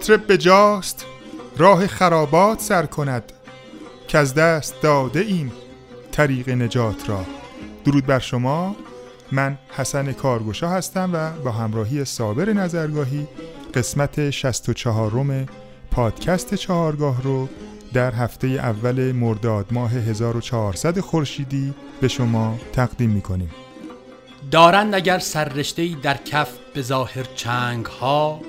مطرب به جاست راه خرابات سر کند. که از دست داده ایم طریق نجات را. درود بر شما. من حسن کارگوشا هستم و با همراهی صابر نظرگاهی قسمت 64 روم پادکست چهارگاه رو در هفته اول مرداد ماه 1400 خورشیدی به شما تقدیم می‌کنیم. دارند اگر سررشته در کف به ظاهر چنگ ها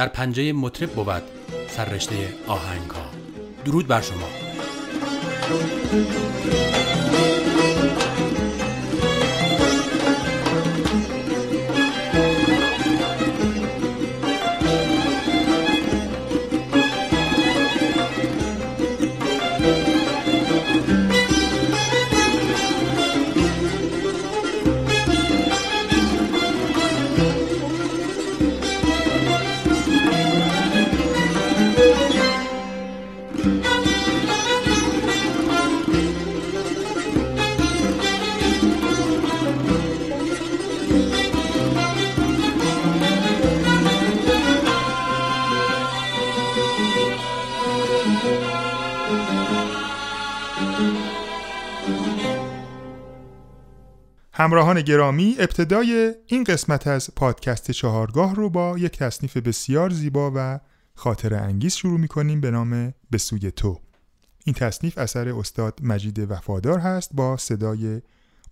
در پنجه مطرب بود سررشته آهنگ ها درود بر شما. همراهان گرامی ابتدای این قسمت از پادکست چهارگاه رو با یک تصنیف بسیار زیبا و خاطر انگیز شروع می کنیم به نام به سوی تو این تصنیف اثر استاد مجید وفادار هست با صدای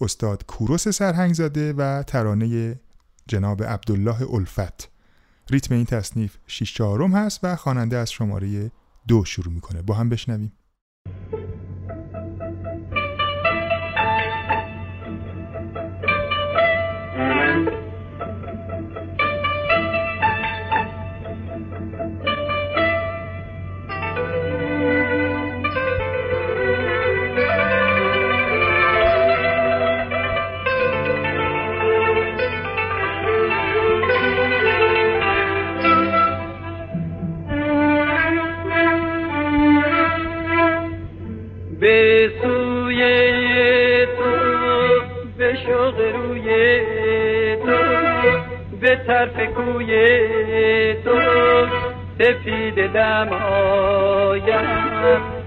استاد کوروس سرهنگزاده و ترانه جناب عبدالله الفت. ریتم این تصنیف 6 چهارم هست و خواننده از شماره دو شروع می‌کنه. با هم بشنویم. طرف کوی تو. سفید دم آیم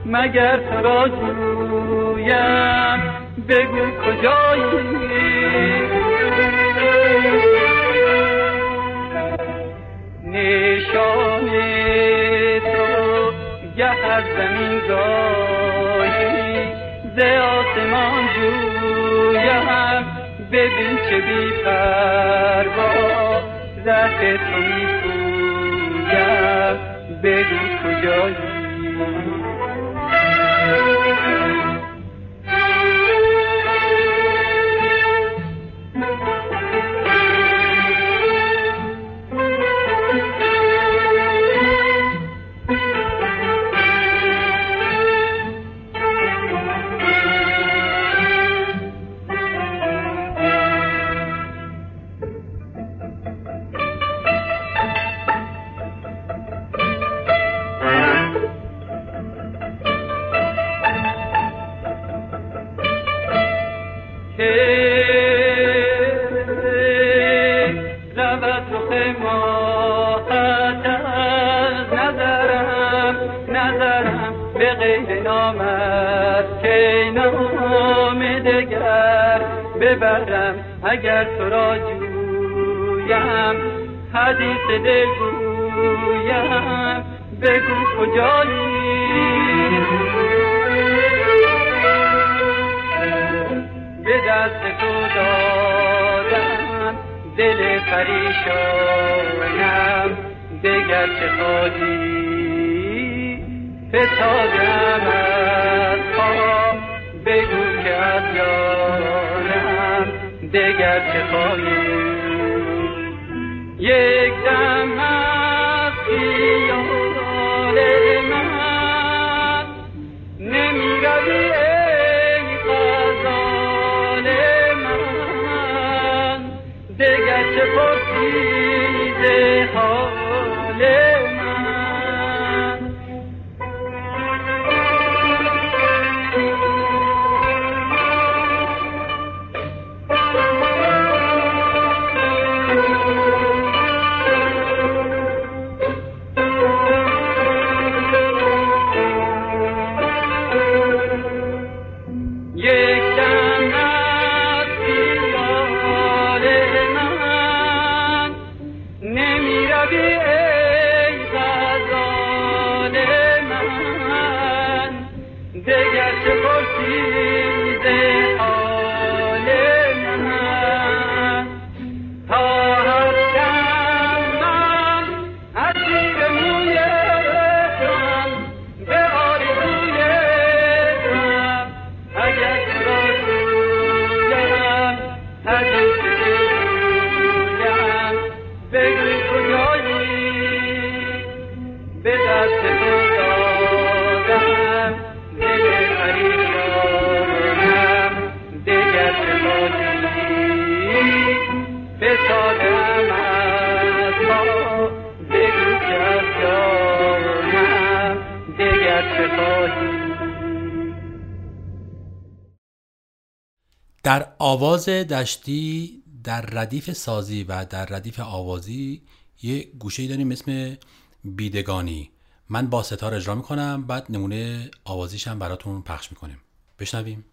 مگر تو را جویم بگو کجایی؟ نشان تو گه از زمین گاهی ز آسمان جویم ببین چه بی پروا زرد تو میپویم بگو کجایی. دگر چه خواهی؟ یک دگر چه پرسی در آواز دشتی در ردیف سازی و در ردیف آوازی یه گوشه داریم اسم بیدگانی. من با ستار اجرا می‌کنم بعد نمونه آوازیشم براتون پخش می‌کنیم. بشنویم.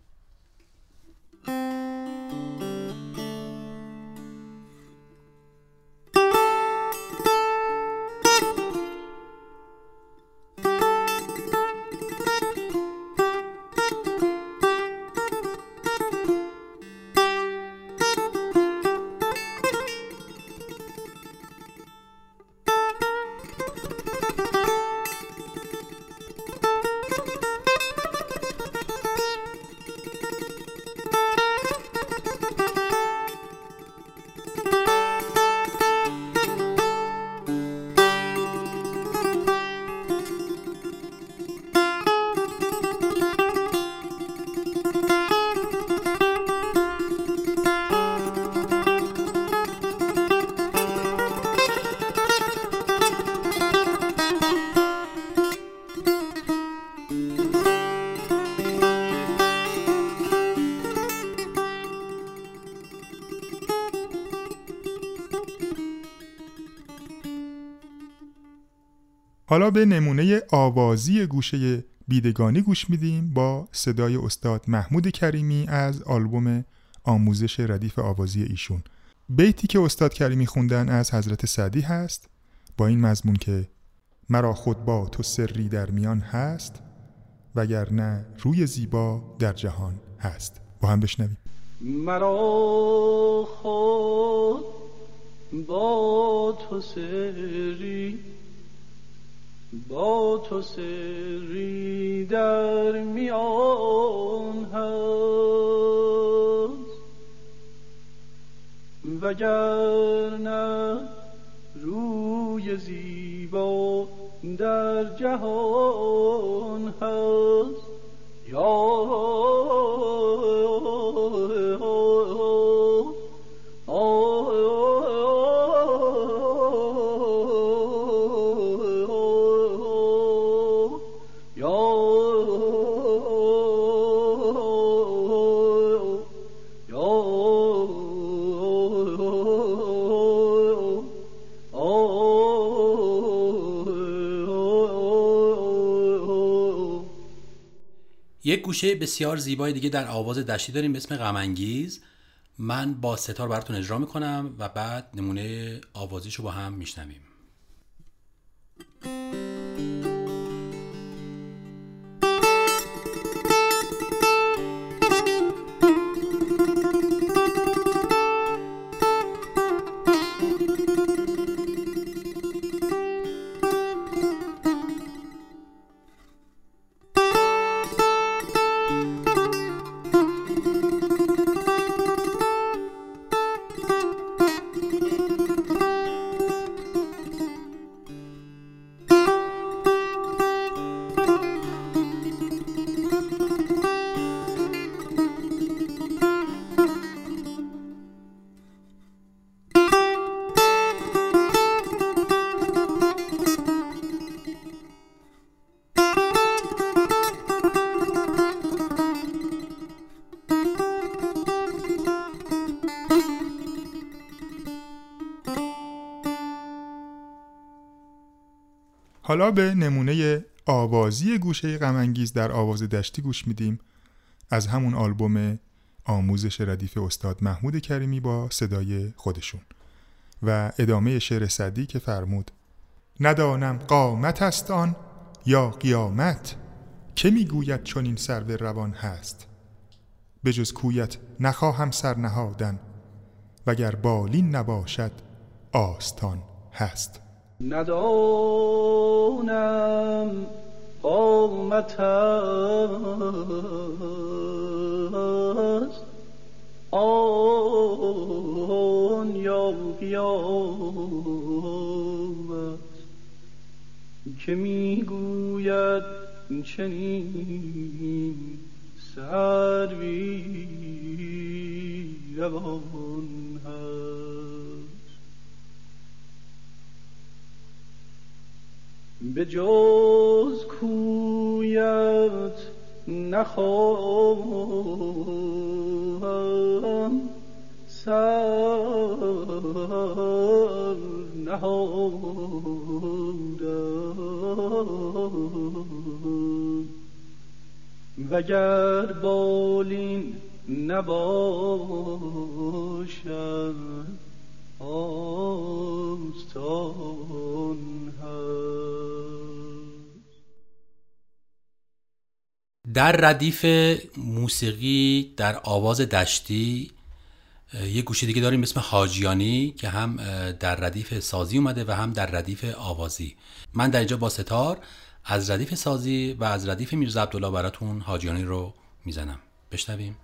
حالا به نمونه آوازی گوشه بیدگانی گوش میدیم با صدای استاد محمود کریمی از آلبوم آموزش ردیف آوازی ایشون. بیتی که استاد کریمی خوندن از حضرت سعدی هست. با این مضمون که مرا خود با تو سری در میان هست وگرنه روی زیبا در جهان هست. با هم بشنویم. مرا خود با تو سری با تو سری در میان هست. وگرنه روی زیبا در جهان هست. یا گوشه بسیار زیبای دیگه در آواز دشتی داریم به اسم غمانگیز. من با ستار براتون اجرا می‌کنم و بعد نمونه آوازیشو با هم میشنویم. حالا به نمونه آوازی گوشه غمانگیز در آواز دشتی گوش میدیم. از همون آلبوم آموزش ردیف استاد محمود کریمی با صدای خودشون. و ادامه شعر صدی که فرمود ندانم قامت است آن یا قیامت که می‌گوید چون این سرو روان هست. به جز کویت نخواهم سر نهادن وگر بالین نباشد آستان هست. ندانم قامت است آن یا قیامت که می‌گوید چنین سروی روان هست. به جز کویت نخواهم. سر نهادم. وگر بالین نباشد در ردیف موسیقی در آواز دشتی یه گوشه دیگه داریم اسم حاجیانی که هم در ردیف سازی اومده و هم در ردیف آوازی. من در اینجا با ستار از ردیف سازی و از ردیف میرزا عبدالله براتون حاجیانی رو می‌زنم. بشنویم.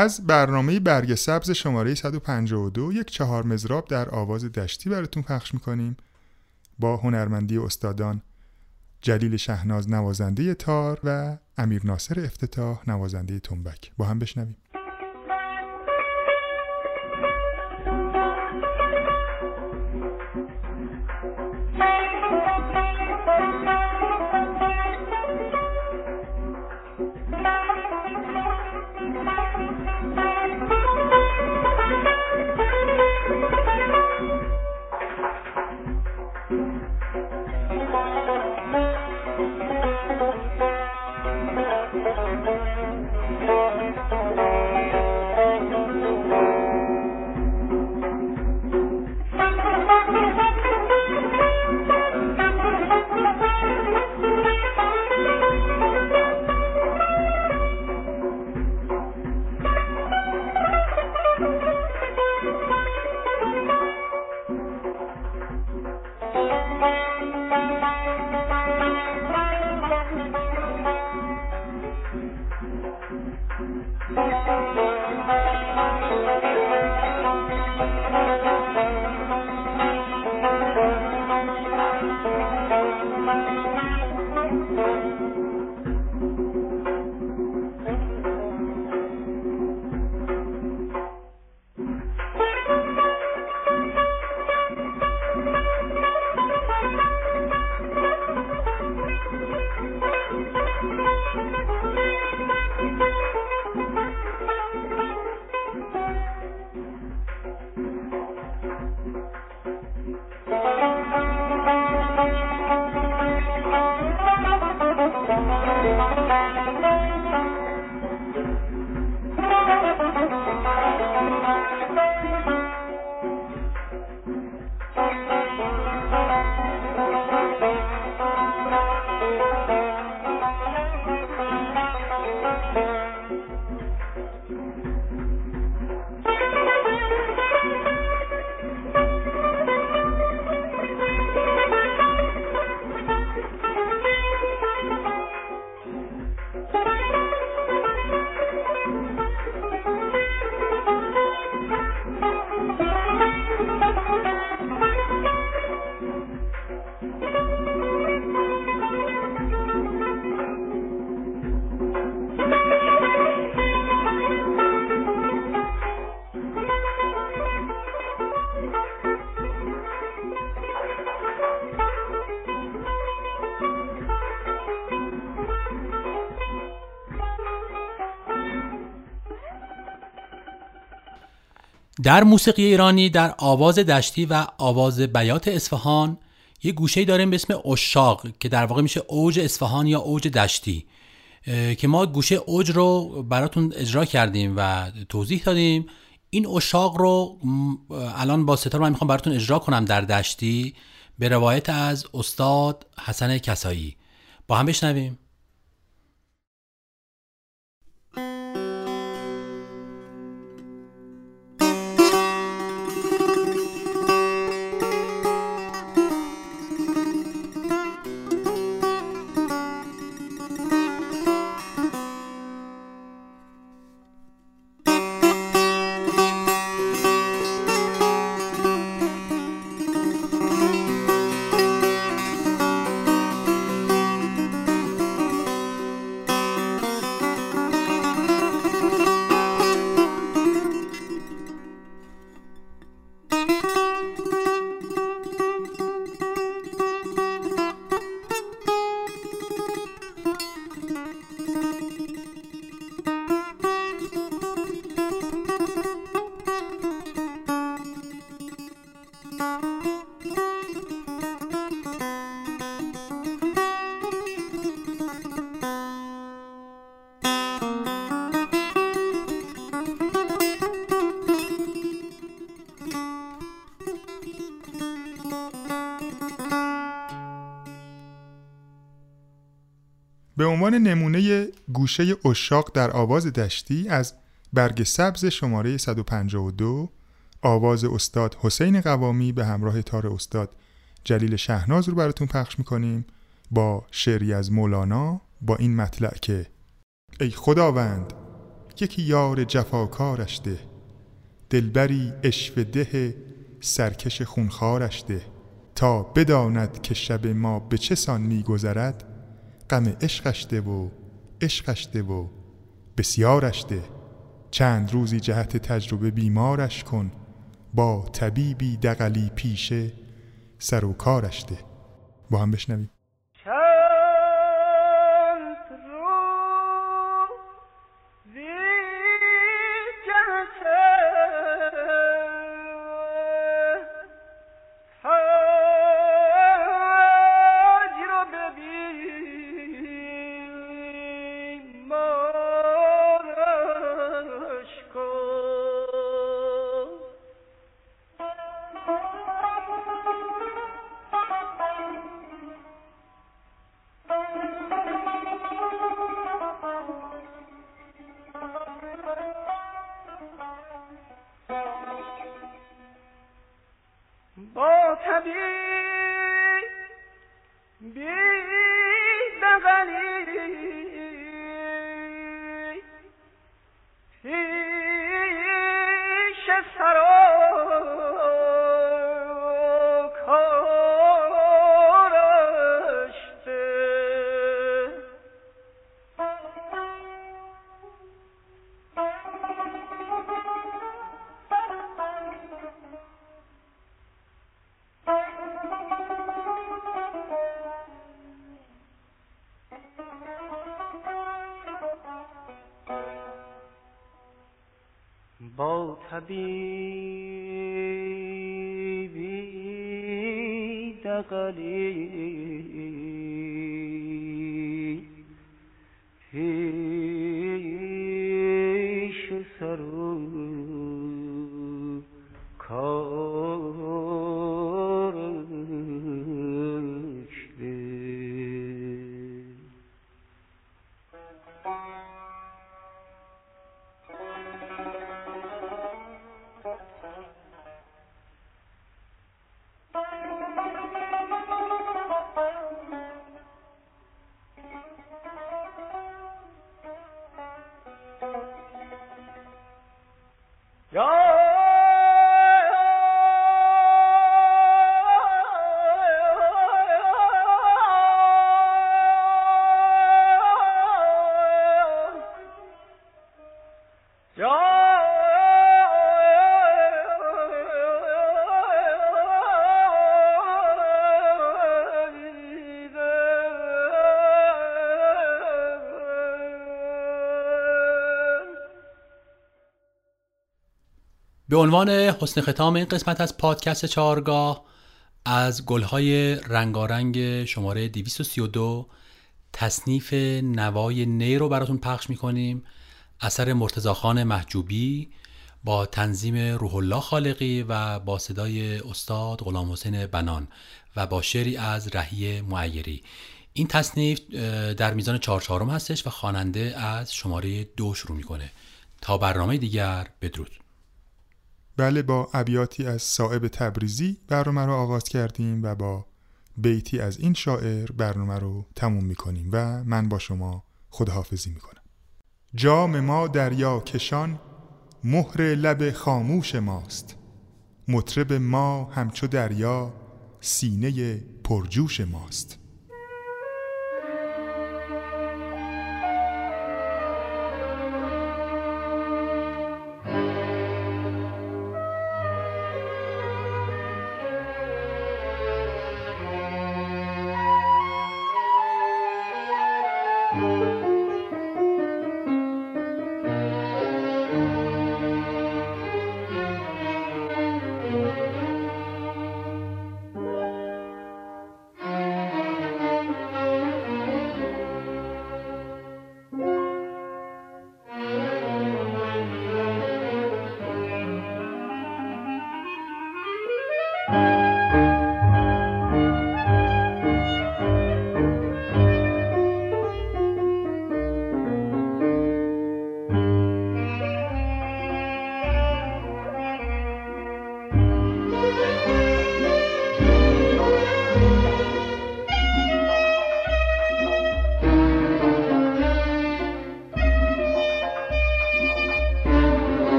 از برنامه برگ سبز شماره 152 یک چهار مزراب در آواز دشتی براتون پخش می‌کنیم. با هنرمندی استادان جلیل شهناز نوازنده تار و امیر ناصر افتتاح نوازنده تنبک. با هم بشنویم. در موسیقی ایرانی در آواز دشتی و آواز بیات اصفهان یه گوشه داریم به اسم اشاق که در واقع میشه اوج اصفهان یا اوج دشتی که ما گوشه اوج رو براتون اجرا کردیم و توضیح دادیم. این اشاق رو الان با ستار من می‌خوام براتون اجرا کنم در دشتی به روایت از استاد حسن کسایی. با هم بشنویم. به عنوان نمونه گوشه اشاق در آواز دشتی از برگ سبز شماره 152 آواز استاد حسین قوامی به همراه تار استاد جلیل شهناز رو براتون پخش می‌کنیم با شعری از مولانا با این مطلع که ای خداوند یکی یار جفاکارش ده دلبری اشو ده سرکش خونخارش ده تا بداند که شب ما به چه سان میگذرد غم عشقش ده و عشقش ده و بسیارش ده. چند روزی جهت تجربه بیمارش کن با طبیبی دقلی پیشه سر و کارش ده. با هم بشنویم. الله حبيبي تقليل به عنوان حسن ختام این قسمت از پادکست چهارگاه از گلهای رنگارنگ شماره 232 تصنیف نوای نی رو براتون پخش می‌کنیم. اثر مرتزاخان محجوبی با تنظیم روح الله خالقی و با صدای استاد غلام حسین بنان و با شعری از رهی معیری. این تصنیف در میزان چهار چهارم هستش و خواننده از شماره دو شروع می‌کنه. تا برنامه دیگر بدرود. بله با ابیاتی از صاحب تبریزی برنامه رو آغاز کردیم و با بیتی از این شاعر برنامه رو تموم می‌کنیم و من با شما خداحافظی می‌کنم. جام ما دریا کشان مهر لب خاموش ماست. مطرب ما همچو دریا سینه پرجوش ماست.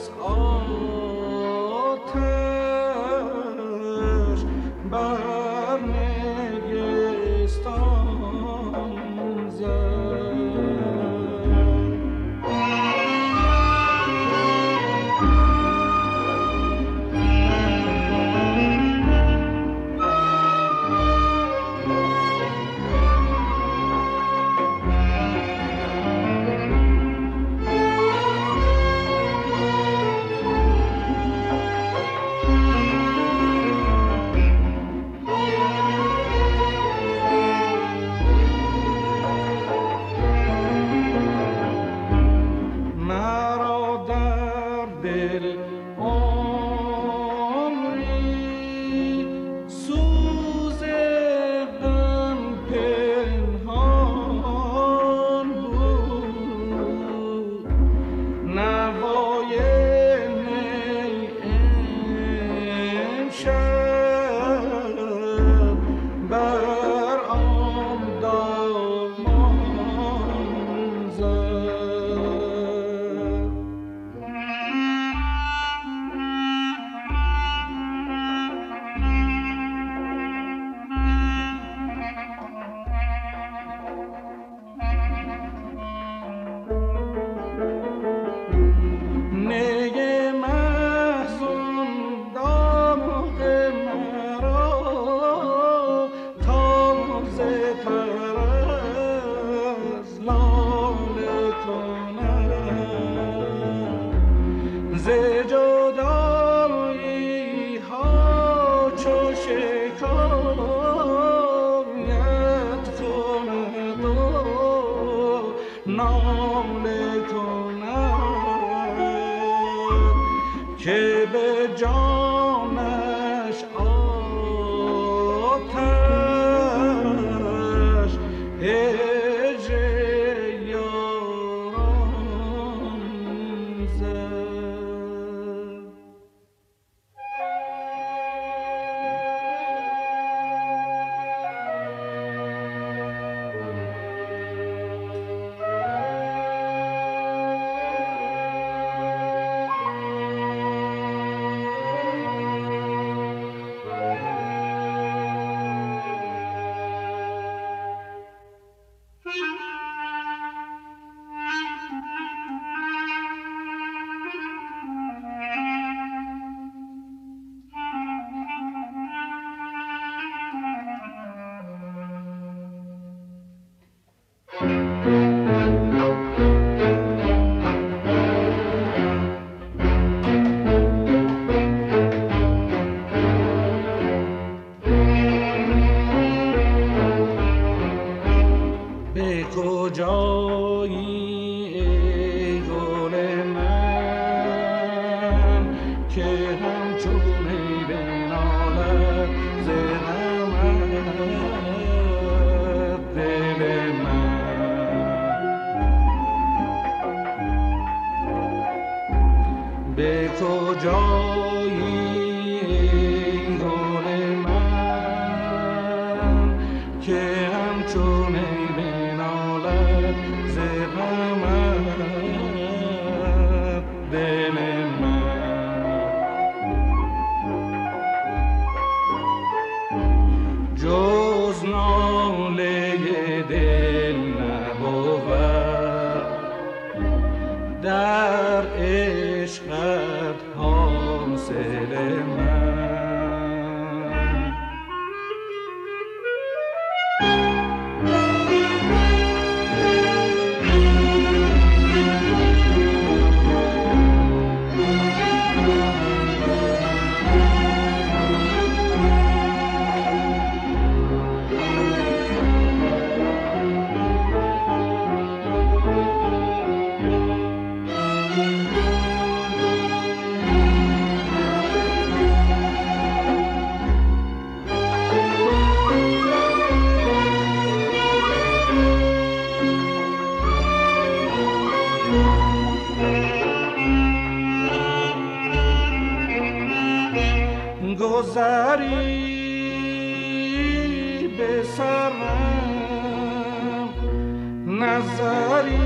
Göz ateş ben بکند که به جان نبود. در عشقت passarinho.